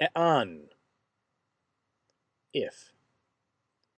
an if.